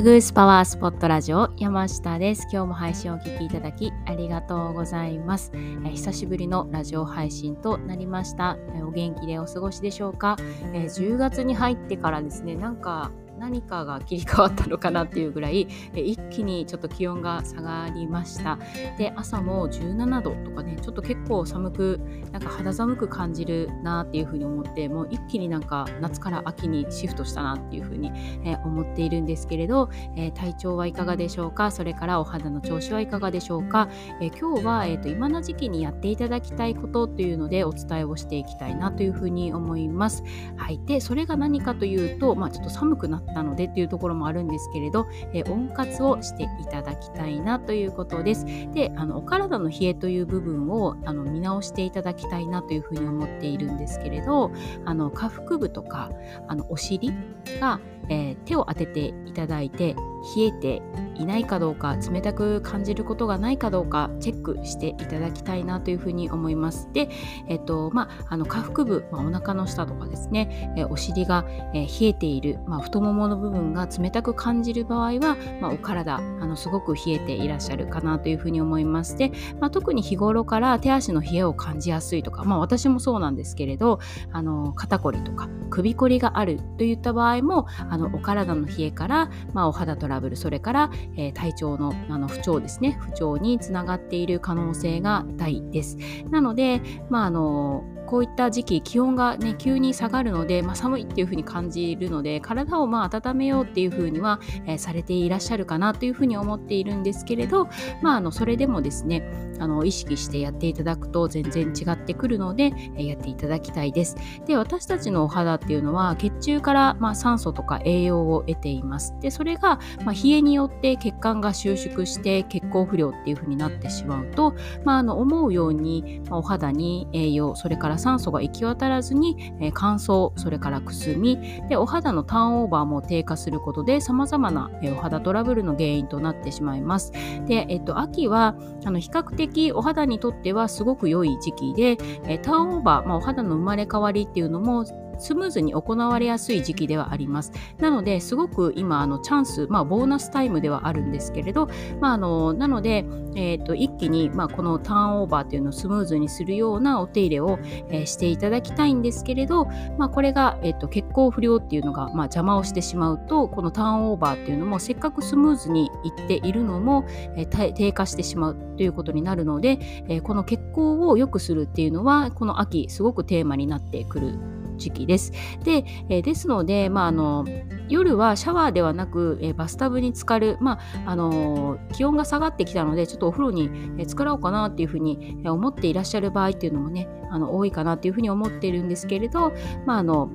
アグースパワースポットラジオ山下です。今日も配信をお聴きいただきありがとうございます。え久しぶりのラジオ配信となりました、えお元気でお過ごしでしょうか、え10月に入ってからですね、なんか何かが切り替わったのかなっていうぐらい一気にちょっと気温が下がりました。で朝も17度とかねちょっと結構寒くなんか肌寒く感じるなっていうふうに思ってもう一気になんか夏から秋にシフトしたなっていうふうに、え思っているんですけれど、え、体調はいかがでしょうか？それからお肌の調子はいかがでしょうか、え、今日は、えーと、今の時期にやっていただきたいことというのでお伝えをしていきたいなというふうに思います。はい。でそれが何かというとまあちょっと寒くなってったのでっていうところもあるんですけれど、え温活をしていただきたいなということです。で、あのお体の冷えという部分をあの見直していただきたいなというふうに思っているんですけれど、あの下腹部とかあのお尻が、えー、手を当てていただいて冷えていないかどうか冷たく感じることがないかどうかチェックしていただきたいなというふうに思います。で、えっとまあ、あの下腹部、まあ、お腹の下とかですね、えお尻が、え冷えている、まあ、太ももの部分が冷たく感じる場合は、まあ、お体あのすごく冷えていらっしゃるかなというふうに思います。で、まあ、特に日頃から手足の冷えを感じやすいとか、まあ、私もそうなんですけれどあの肩こりとか首こりがあるといった場合もあのお体の冷えから、まあ、お肌トラブルそれから、えー、体調のあの不調ですね不調につながっている可能性が大です。なので、まあ、あのこういった時期気温がね急に下がるので、まあ、寒いっていう風に感じるので体をまあ温めようっていう風には、えー、されていらっしゃるかなという風に思っているんですけれど、まあ、あのそれでもですねあの意識してやっていただくと全然違ってくるので、えー、やっていただきたいです。で私たちのお肌っていうのは血中から、まあ、酸素とか栄養を得ています。でそれが、まあ、冷えによって血管が収縮して血行不良っていう風になってしまうと、まあ、あの思うように、まあ、お肌に栄養それから酸素が行き渡らずに、えー、乾燥それからくすみでお肌のターンオーバーも低下することで様々な、えー、お肌トラブルの原因となってしまいます。で、えっと、秋はあの比較的お肌にとってはすごく良い時期で、えー、ターンオーバー、まあ、お肌の生まれ変わりっていうのもスムーズに行われやすい時期ではあります。なので、すごく今、あのチャンス、まあ、ボーナスタイムではあるんですけれど、まあ、あのなので、えーと、一気に、まあ、このターンオーバーというのをスムーズにするようなお手入れを、えー、していただきたいんですけれど、まあ、これが、えーと、血行不良っていうのが、まあ、邪魔をしてしまうと、このターンオーバーっていうのもせっかくスムーズにいっているのも、えー、低下してしまうということになるので、えー、この血行を良くするっていうのは、この秋すごくテーマになってくる時期です。で、え、ですので、まあ、あの夜はシャワーではなく、え、バスタブに浸かる、まああの気温が下がってきたのでちょっとお風呂に、えー、浸かろうかなっていうふうに思っていらっしゃる場合っていうのもねあの多いかなっていうふうに思っているんですけれど、まあ、あの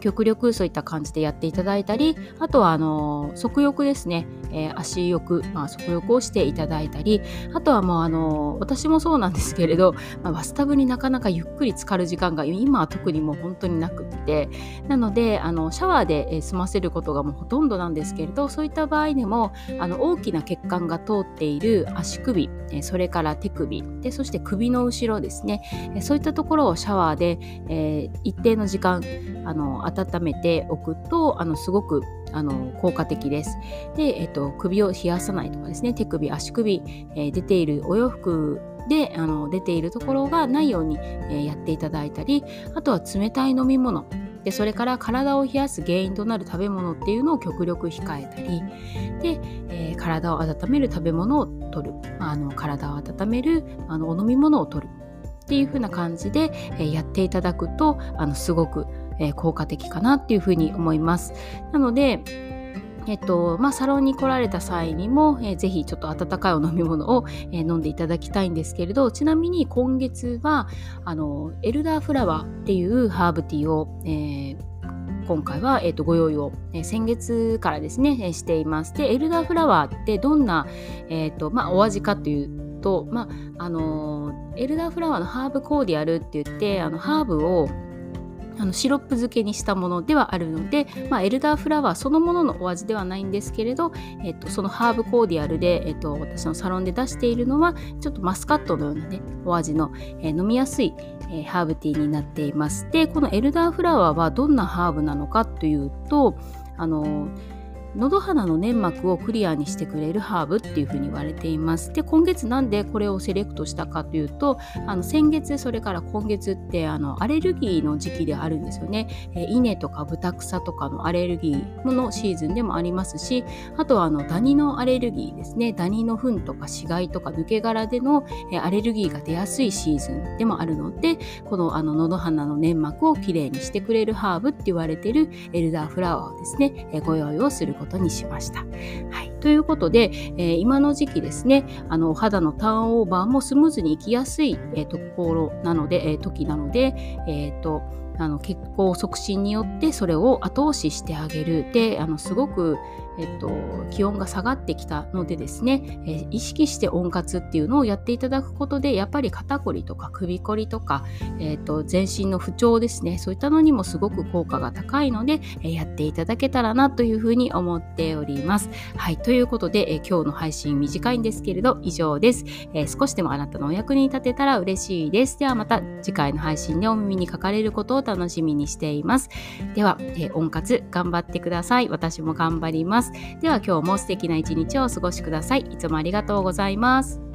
極力そういった感じでやっていただいたりあとはあの足浴ですね、えー、足浴、まあ、足浴をしていただいたりあとはもうあの私もそうなんですけれど、まあ、バスタブになかなかゆっくり浸かる時間が今は特にもう本当になくって。なのであのシャワーで済ませることがもうほとんどなんですけれどそういった場合でもあの大きな血管が通っている足首それから手首でそして首の後ろですね。そういったところをシャワーで、えー、一定の時間あの温めておくとあのすごくあの効果的です。で、えっと、首を冷やさないとかですね。手首足首、えー、出ているお洋服であの出ているところがないように、えー、やっていただいたりあとは冷たい飲み物。でそれから体を冷やす原因となる食べ物っていうのを極力控えたりで、えー、体を温める食べ物を取る、あ、あの体を温めるあのお飲み物を取る。っていう風な感じで、えー、やっていただくとあのすごくえー、効果的かなっていうふうに思います。なので、えっとまあ、サロンに来られた際にも、えー、ぜひちょっと温かいお飲み物を、えー、飲んでいただきたいんですけれどちなみに今月はあのエルダーフラワーっていうハーブティーを、えー、今回は、えーと、ご用意を、えー、先月からですね、えー、しています。でエルダーフラワーってどんな、えーとまあ、お味かというと、まああのエルダーフラワーのハーブコーディアルって言ってあのハーブをあのシロップ漬けにしたものではあるので、まあ、エルダーフラワーそのもののお味ではないんですけれど、えっと、そのハーブコーディアルで、えっと、私のサロンで出しているのはちょっとマスカットのようなねお味の、えー、飲みやすい、えー、ハーブティーになっています。でこのエルダーフラワーはどんなハーブなのかというとあの喉鼻の粘膜をクリアにしてくれるハーブっていうふうに言われています。で今月なんでこれをセレクトしたかというとあの先月それから今月ってあのアレルギーの時期であるんですよね、えー、稲とか豚草とかのアレルギーのシーズンでもありますしあとはあのダニのアレルギーですね。ダニの糞とか死骸とか抜け殻での、えー、アレルギーが出やすいシーズンでもあるのでこのあの喉鼻の粘膜をきれいにしてくれるハーブって言われているエルダーフラワーをですね、えー、ご用意をすることことにしました。はい、ということで、えー、今の時期ですねあのお肌のターンオーバーもスムーズにいきやすい、えー、ところなので、えー、時なので、えーとあの血行促進によってそれを後押ししてあげるであのすごくえっと、気温が下がってきたのでですね、えー、意識して温活っていうのをやっていただくことでやっぱり肩こりとか首こりとか、えっと、全身の不調ですねそういったのにもすごく効果が高いので、えー、やっていただけたらなというふうに思っております。はいということで、えー、今日の配信短いんですけれど以上です、え少しでもあなたのお役に立てたら嬉しいです。ではまた次回の配信でお耳にかかれることを楽しみにしています。では、え温活頑張ってください。私も頑張ります。では今日も素敵な一日をお過ごしください。いつもありがとうございます。